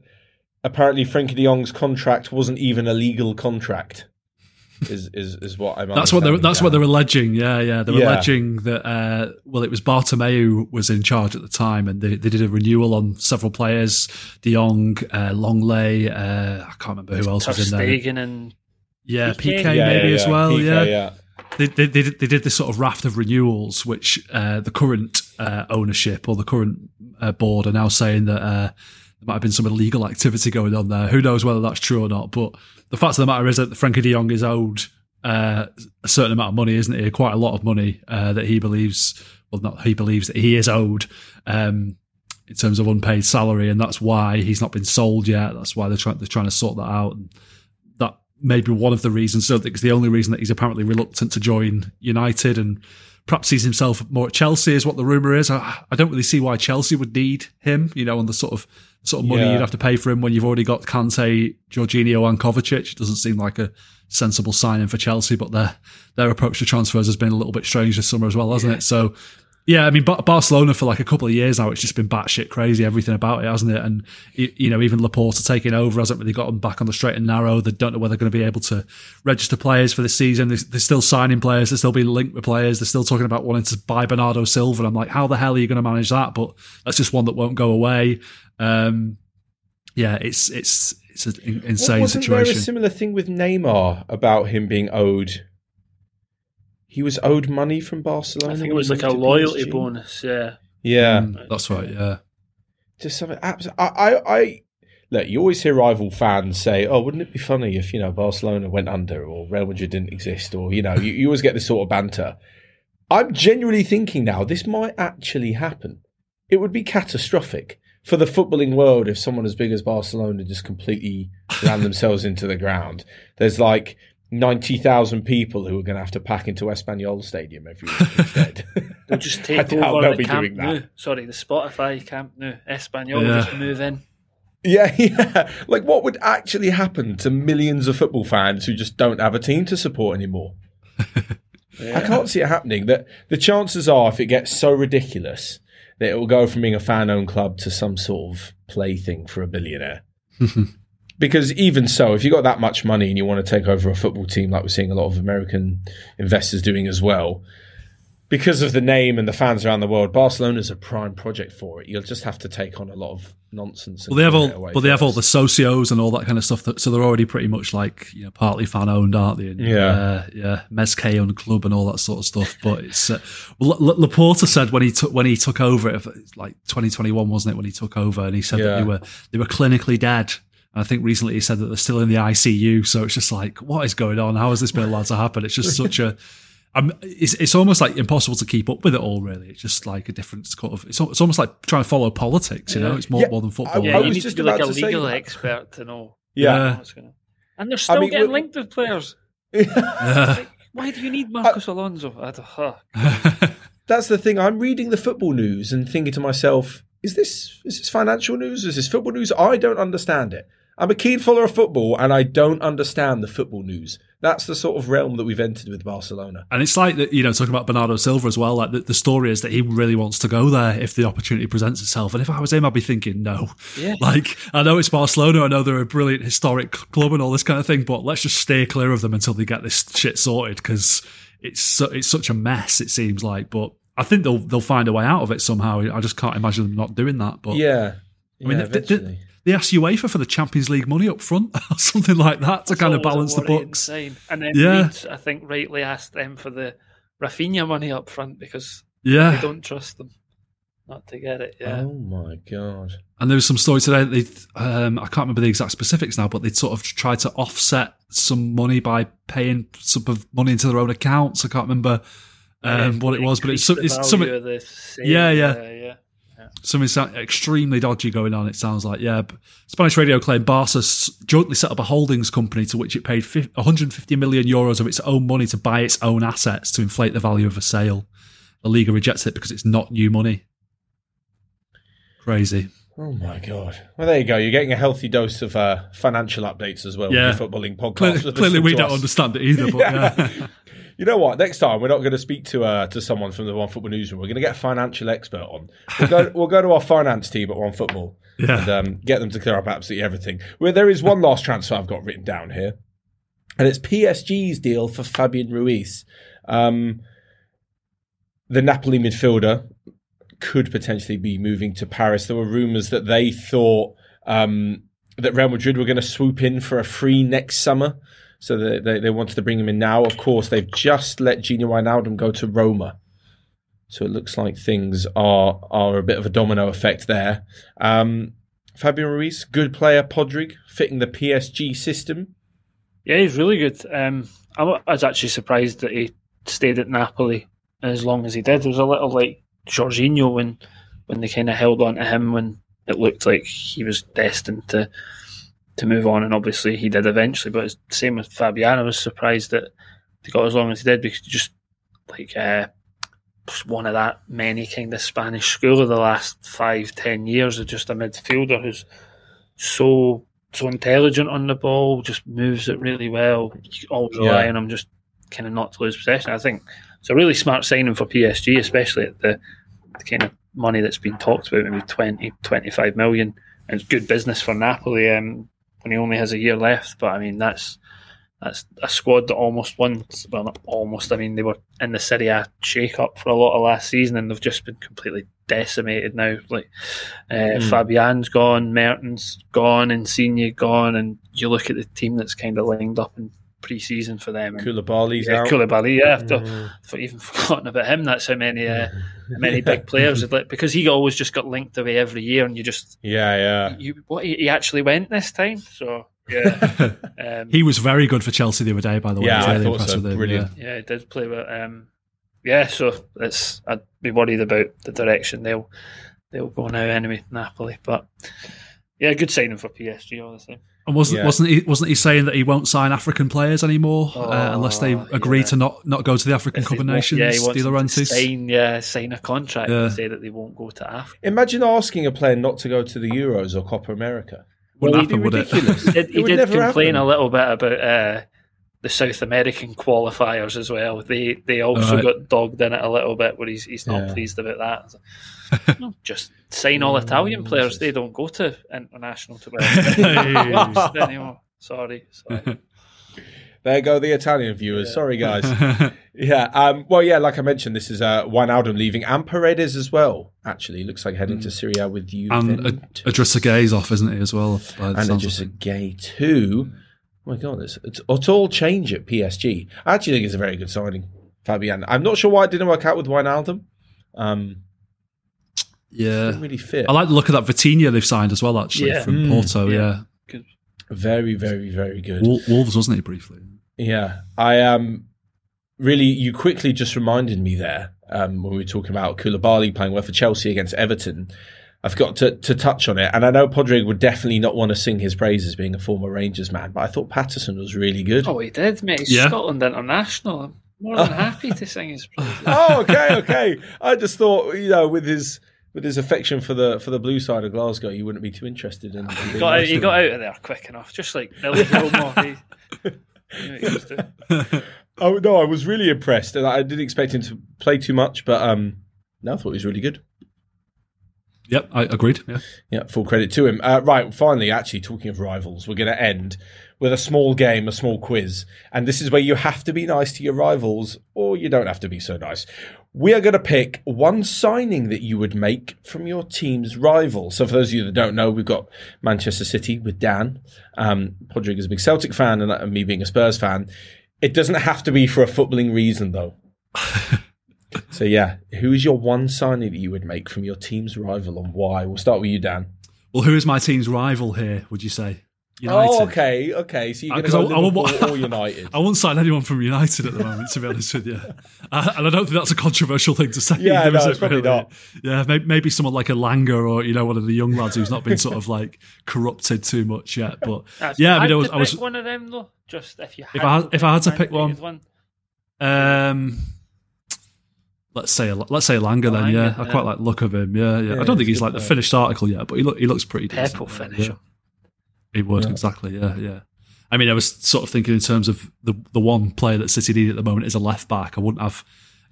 apparently Frenkie de Jong's contract wasn't even a legal contract. Is is is what I'm. That's what they're. That's what they're alleging. Yeah, yeah. They're yeah. alleging that. Uh, well, it was Bartomeu was in charge at the time, and they, they did a renewal on several players: De Jong, uh, Lenglet. Uh, I can't remember who else was in there. and yeah, Piqué, Piqué yeah, maybe yeah, as well. Piqué, yeah. yeah. They, they, they, did, they did this sort of raft of renewals, which uh, the current uh, ownership or the current uh, board are now saying that uh, there might have been some illegal activity going on there. Who knows whether that's true or not? But the fact of the matter is that Frenkie de Jong is owed uh, a certain amount of money, isn't he? Quite a lot of money uh, that he believes, well, not he believes that he is owed. Um, in terms of unpaid salary, and that's why he's not been sold yet. That's why they're trying they're trying to sort that out. And maybe one of the reasons. So it's the only reason that he's apparently reluctant to join United and perhaps sees himself more at Chelsea is what the rumor is. I, I don't really see why Chelsea would need him, you know, on the sort of sort of money yeah. you'd have to pay for him when you've already got Kante, Jorginho, and Kovacic. It doesn't seem like a sensible signing for Chelsea, but their their approach to transfers has been a little bit strange this summer as well, hasn't yeah. it? So yeah, I mean Barcelona for like a couple of years now, it's just been batshit crazy, everything about it, hasn't it? And you know, even Laporta taking over hasn't really got them back on the straight and narrow. They don't know whether they're going to be able to register players for the season. They're, they're still signing players. They're still being linked with players. They're still talking about wanting to buy Bernardo Silva. And I'm like, how the hell are you going to manage that? But that's just one that won't go away. Um, yeah, it's it's it's an insane Wasn't situation. There a similar thing with Neymar about him being owed he was owed money from Barcelona. I think it was like a loyalty PSG. bonus. Yeah. Yeah, mm, that's right. Yeah. Just something. I, I, I look. You always hear rival fans say, "Oh, wouldn't it be funny if you know Barcelona went under or Real Madrid didn't exist?" Or you know, you, you always get this sort of banter. I'm genuinely thinking now this might actually happen. It would be catastrophic for the footballing world if someone as big as Barcelona just completely ran themselves into the ground. There's like 90,000 people who are going to have to pack into Espanyol Stadium every week instead. [LAUGHS] they'll just [LAUGHS] take over they'll the Camp Nou. Sorry, the Spotify Camp Nou. Espanyol yeah. just move in. Yeah, [LAUGHS] yeah. Like, what would actually happen to millions of football fans who just don't have a team to support anymore? yeah. I can't see it happening. That the chances are, if it gets so ridiculous, that it will go from being a fan-owned club to some sort of plaything for a billionaire. Because even so, if you got that much money and you want to take over a football team, like we're seeing a lot of American investors doing as well, because of the name and the fans around the world, Barcelona's a prime project for it. You'll just have to take on a lot of nonsense. Well, they have all, but they have all the socios and all that kind of stuff. That, so they're already pretty much like you know partly fan owned, aren't they? And, yeah, uh, yeah, Més que un club and all that sort of stuff. But it's uh, well, Laporta said when he took when he took over, it, like 2021 wasn't it when he took over, and he said yeah. that they were they were clinically dead I think recently he said that they're still in the ICU. So it's just like, what is going on? How has this been allowed to happen? It's just such a. I'm, it's, it's almost like impossible to keep up with it all. Really, it's just like a different sort of. It's, it's almost like trying to follow politics. You know, it's more, yeah, more than football. Yeah, you need to be like a legal expert to know. Yeah, gonna... and they're still I mean, getting we're... linked with players. like, why do you need Marcos I... Alonso? [LAUGHS] That's the thing. I'm reading the football news and thinking to myself, is this is this financial news? Is this football news? I don't understand it. I'm a keen follower of football and I don't understand the football news. That's the sort of realm that we've entered with Barcelona. And it's like that, you know, talking about Bernardo Silva as well. Like the, the, story is that he really wants to go there if the opportunity presents itself. And if I was him, I'd be thinking, no. Yeah. [LAUGHS] Like, I know it's Barcelona. I know they're a brilliant historic club and all this kind of thing, but let's just stay clear of them until they get this shit sorted because it's, so, it's such a mess, it seems like. But I think they'll, they'll find a way out of it somehow. I just can't imagine them not doing that. But yeah. I mean, yeah, they ask UEFA for the Champions League money up front [LAUGHS] or something like that to That's kind of balance the books. Insane. And then yeah. Leeds, I think, rightly asked them for the Rafinha money up front because yeah. they don't trust them not to get it. Yeah. Oh my god! And there was some story today. They, um, I can't remember the exact specifics now, but they sort of tried to offset some money by paying some of money into their own accounts. I can't remember um, what it was, but it's, it's something. Yeah, yeah, uh, yeah something extremely dodgy going on. It sounds like yeah. Spanish radio claimed Barca jointly set up a holdings company to which it paid 150 million euros of its own money to buy its own assets to inflate the value of a sale. The Liga rejects it because it's not new money. Crazy. Oh my god! Well, there you go. You're getting a healthy dose of uh, financial updates as well. Yeah, footballing podcast. Clearly, clearly we don't us. understand it either. But [LAUGHS] yeah. yeah. You know what? Next time we're not going to speak to uh, to someone from the OneFootball newsroom. We're going to get a financial expert on. We'll go, [LAUGHS] we'll go to our finance team at OneFootball yeah. and um, get them to clear up absolutely everything. Well, there is one last transfer I've got written down here, and it's PSG's deal for Fabian Ruiz. Um, the Napoli midfielder could potentially be moving to Paris. There were rumours that they thought um, that Real Madrid were going to swoop in for a free next summer. So they, they, they, wanted to bring him in now. Of course, they've just let Gini Wijnaldum go to Roma. So it looks like things are are a bit of a domino effect there. Um, Fabian Ruiz, good player. Pádraig, fitting the PSG system. Yeah, he's really good. Um, I was actually surprised that he stayed at Napoli as long as he did. It was a little like Jorginho when when they kind of held on to him when it looked like he was destined to to move on, and obviously he did eventually. But it's the same with Fabian. I was surprised that he got as long as he did because just like uh, one of that many kind of Spanish school of the last five ten years of just a midfielder who's so so intelligent on the ball, just moves it really well. You always rely Yeah. on him just kind of not to lose possession. I think it's a really smart signing for PSG, especially at the, the kind of money that's been talked about, maybe 20, 25 million. And it's good business for Napoli um, when he only has a year left. But I mean, that's that's a squad that almost won. Well, not almost. I mean, they were in the Serie A shake-up for a lot of last season, and they've just been completely decimated now. Like uh, Mm. Fabian's gone, Mertens gone, Insigne gone, and you look at the team that's kind of lined up in pre-season for them. And, Koulibaly's yeah, out. Koulibaly, yeah, I've, Mm. Even [LAUGHS] forgotten about him. That's how many uh, [LAUGHS] many big players had, like, because he always just got linked away every year, and you just Yeah, yeah. you what he, he actually went this time. So yeah, [LAUGHS] um, He was very good for Chelsea the other day, by the way. Yeah, was I thought so. him, Brilliant. yeah. yeah, he did play well. Um, yeah, so it's I'd be worried about the direction they'll they'll go now anyway, Napoli. But yeah, good signing for PSG all the same. And wasn't Yeah. wasn't he wasn't he saying that he won't sign African players anymore uh, Oh, unless they agree yeah. to not, not go to the African Cup of Nations, yeah, he wants to sign yeah sign a contract Yeah. to say that they won't go to Africa. Imagine asking a player not to go to the Euros or Copa America. Wouldn't It'd be happen, would it? ridiculous. [LAUGHS] He did, It he would did never complain happen. a little bit about uh, the South American qualifiers as well. They they also Right. got dogged in it a little bit where he's he's not Yeah. pleased about that. [LAUGHS] No, just sign all Italian players. They don't go to international to well, [LAUGHS] [LAUGHS] anymore. Sorry, sorry. There go the Italian viewers. Sorry, guys. yeah. Um, well, yeah. Like I mentioned, this is uh, Wijnaldum leaving and Paredes as well. Actually, looks like heading to Syria with you. and Ad- Adrissa Gueye's off, isn't he, as well? by the and sounds just of a it. gay too. My god, it's, it's it's all change at PSG. I actually think it's a very good signing, Fabian. I'm not sure why it didn't work out with Wijnaldum. Um, Yeah. didn't really fit. I like the look of that Vitinha they've signed as well, actually, Yeah. from Mm, Porto. yeah. Yeah. Very, very, very good. Wolves, wasn't he, briefly? Yeah, I um really you quickly just reminded me there um, when we were talking about Koulibaly playing well for Chelsea against Everton. I've got to, to touch on it, and I know Pádraig would definitely not want to sing his praises being a former Rangers man, but I thought Patterson was really good. Oh, he did, mate. He's Yeah. Scotland international. I'm more than happy to sing his praises. [LAUGHS] oh, okay, okay. I just thought you know with his with his affection for the for the blue side of Glasgow, you wouldn't be too interested in. in [SIGHS] being got out, he got out of there quick enough, just like Billy Gilmour. He, [LAUGHS] he knew what he was doing. [LAUGHS] Oh no, I was really impressed, and I didn't expect him to play too much, but um, no, I thought he was really good. Yep, I agreed. Yeah. Yeah, full credit to him. Uh, right, finally, actually, talking of rivals, we're going to end with a small game, a small quiz. And this is where you have to be nice to your rivals, or you don't have to be so nice. We are going to pick one signing that you would make from your team's rival. So, for those of you that don't know, we've got Manchester City with Dan. Um, Pádraig is a big Celtic fan, and, uh, me being a Spurs fan. It doesn't have to be for a footballing reason, though. [LAUGHS] so, yeah, who is your one signing that you would make from your team's rival, and why? We'll start with you, Dan. Well, who is my team's rival here, would you say? United. Oh, okay, okay. So you're Uh, going to 'cause go I- I Liverpool or [LAUGHS] United? I won't sign anyone from United at the moment, to be honest with you. Uh, and I don't think that's a controversial thing to say. Yeah, either, no, it's it, probably really? not. Yeah, maybe, maybe someone like Elanga or you know one of the young lads who's not been sort of like corrupted too much yet. But [LAUGHS] That's- yeah, I mean, I was, to I was pick one of them though. Just if you had If I had- to if I had to pick one. United Um, let's say let's say Elanga then. Elanga, Yeah, I quite like the look of him. Yeah, yeah. Yeah, I don't think he's like good the finished article yet, but he look he looks pretty decent. Will finish Yeah. He would Yeah. exactly. Yeah, yeah. I mean, I was sort of thinking in terms of the the one player that City need at the moment is a left back. I wouldn't have.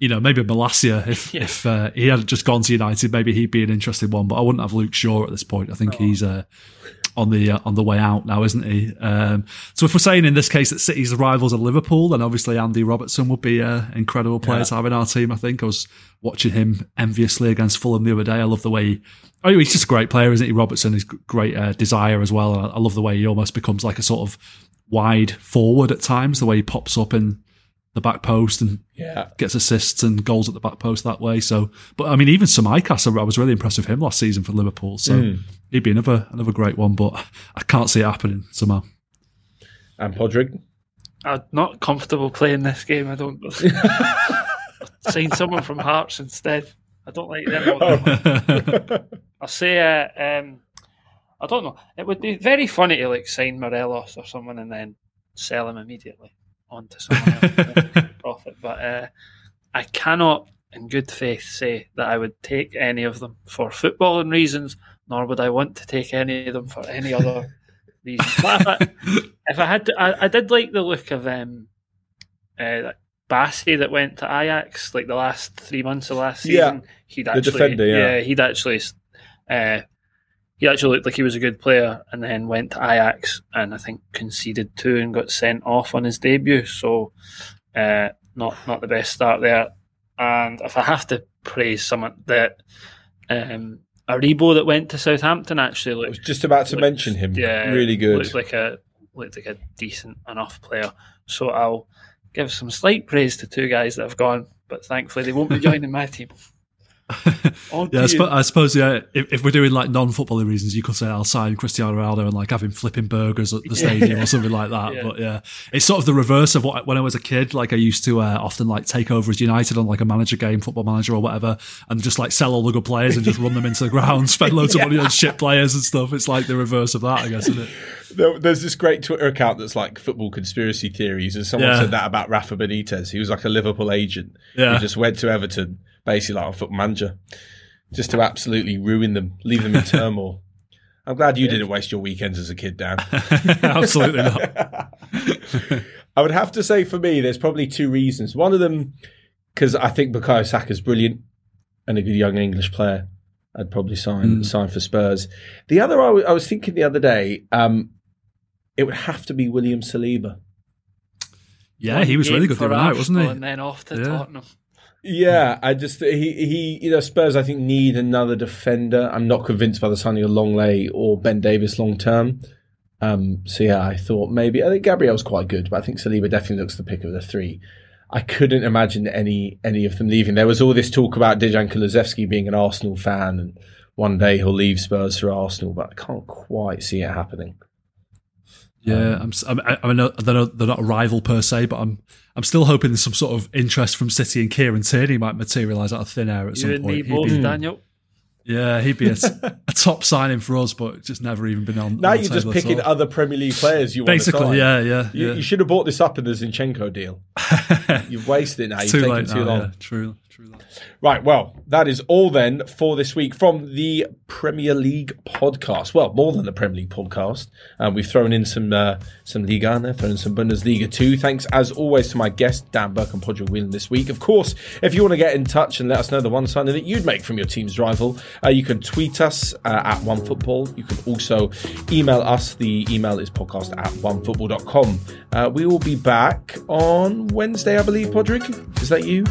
You know, maybe Malacia if Yeah. if uh, he hadn't just gone to United, maybe he'd be an interesting one. But I wouldn't have Luke Shaw at this point. I think he's uh, on the uh, on the way out now, isn't he? Um, so if we're saying in this case that City's rivals are Liverpool, then obviously Andy Robertson would be an incredible player Yeah. to have in our team. I think I was watching him enviously against Fulham the other day. I love the way. He, oh, he's just a great player, isn't he? Robertson is great uh, desire as well. And I, I love the way he almost becomes like a sort of wide forward at times. The way he pops up in the back post and Yeah. gets assists and goals at the back post that way. So, but I mean, even Tsimikas, I was really impressed with him last season for Liverpool. So Mm. he'd be another another great one, but I can't see it happening somehow. And Pádraig? I'm not comfortable playing this game. I don't. Sign someone from Hearts instead. I don't like them. all. [LAUGHS] [LAUGHS] I'll say uh, um, I don't know. It would be very funny to like sign Morelos or someone and then sell him immediately onto someone else [LAUGHS] profit. But uh, I cannot, in good faith, say that I would take any of them for footballing reasons, nor would I want to take any of them for any other [LAUGHS] reason. But if I, if I had to, I, I, did like the look of um, uh, Bassey that went to Ajax like the last three months of last season. Yeah, he'd actually, defender, yeah. yeah he'd actually. Uh, he actually looked like he was a good player and then went to Ajax and I think conceded two and got sent off on his debut. So uh, not not the best start there. And if I have to praise someone that um, Aribo that went to Southampton actually looked. I was just about to looked, mention him. Yeah, really good. Looked like a looked like a decent enough player. So I'll give some slight praise to two guys that have gone, but thankfully they won't be [LAUGHS] joining my team. [LAUGHS] oh, yeah, I, sp- I, suppose yeah. If, if, we're doing like non-footballing reasons, you could say I'll sign Cristiano Ronaldo and like have him flipping burgers at the stadium or something like that. [LAUGHS] Yeah. But yeah, it's sort of the reverse of what when I was a kid. Like I used to uh, often like take over as United on like a manager game, football manager or whatever, and just like sell all the good players and just run them into the ground, [LAUGHS] spend loads yeah. of money on shit players and stuff. It's like the reverse of that, I guess, isn't it? There's this great Twitter account that's like football conspiracy theories, and someone yeah. said that about Rafa Benitez. He was like a Liverpool agent yeah. who just went to Everton basically like a football manager, just to absolutely ruin them, leave them in [LAUGHS] turmoil. I'm glad you didn't waste your weekends as a kid, Dan. [LAUGHS] Absolutely not. [LAUGHS] I would have to say for me, there's probably two reasons. One of them, because I think Bukayo Saka's brilliant and a good young English player. I'd probably sign mm. sign for Spurs. The other, I, w- I was thinking the other day, um, it would have to be William Saliba. Yeah, One he was really good the other night, wasn't he? And then off to yeah. Tottenham. Yeah, I just he he you know Spurs I think need another defender. I'm not convinced by the signing of Lenglet or Ben Davies long term. Um, so yeah, I thought maybe I think Gabriel's quite good, but I think Saliba definitely looks the pick of the three. I couldn't imagine any any of them leaving. There was all this talk about Dejan Kulusevski being an Arsenal fan, and one day he'll leave Spurs for Arsenal, but I can't quite see it happening. Yeah, um, I'm, I'm, I know they're not, they're not a rival per se, but I'm I'm still hoping there's some sort of interest from City and Kieran Tierney might materialise out of thin air at some point. Me both, be, Daniel. Yeah, he'd be a, [LAUGHS] a, top signing for us, but just never even been on. Now on you're just picking other Premier League players you Basically, want to sign. yeah, yeah, you, yeah. You should have bought this up in the Zinchenko deal. [LAUGHS] You've wasted it now. You've too taken late too now, long. Yeah, true, true. Right, well, that is all then for this week from the Premier League podcast. Well, more than the Premier League podcast. Uh, we've thrown in some uh, some Liga there, thrown in some Bundesliga too. Thanks as always to my guest Dan Burke and Pádraig Whelan this week. Of course, if you want to get in touch and let us know the one signing that you'd make from your team's rival, uh, you can tweet us uh, at OneFootball. You can also email us. The email is podcast at OneFootball.com. Uh, we will be back on Wednesday, I believe, Pádraig. Is that you?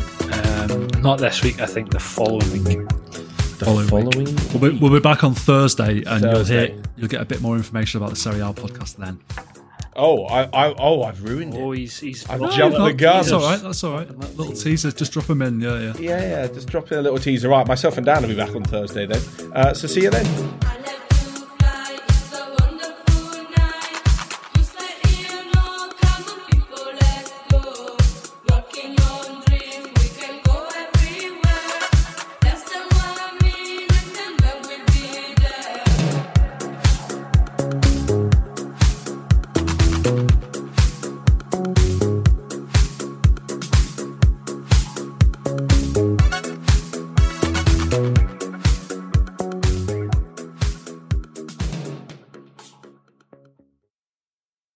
Um, not this week. I think the following week. The following, following week. We'll, be, we'll be back on Thursday, and Thursday. you'll hear you'll get a bit more information about the Serie A podcast then. Oh, I, I, oh, I've ruined it. Oh, he's, he's I've jumped the gun. That's all right. That's all right. Little teaser, just drop them in. Yeah, yeah. Yeah, yeah. Just drop in a little teaser. Right, myself and Dan will be back on Thursday then. Uh, so see you then.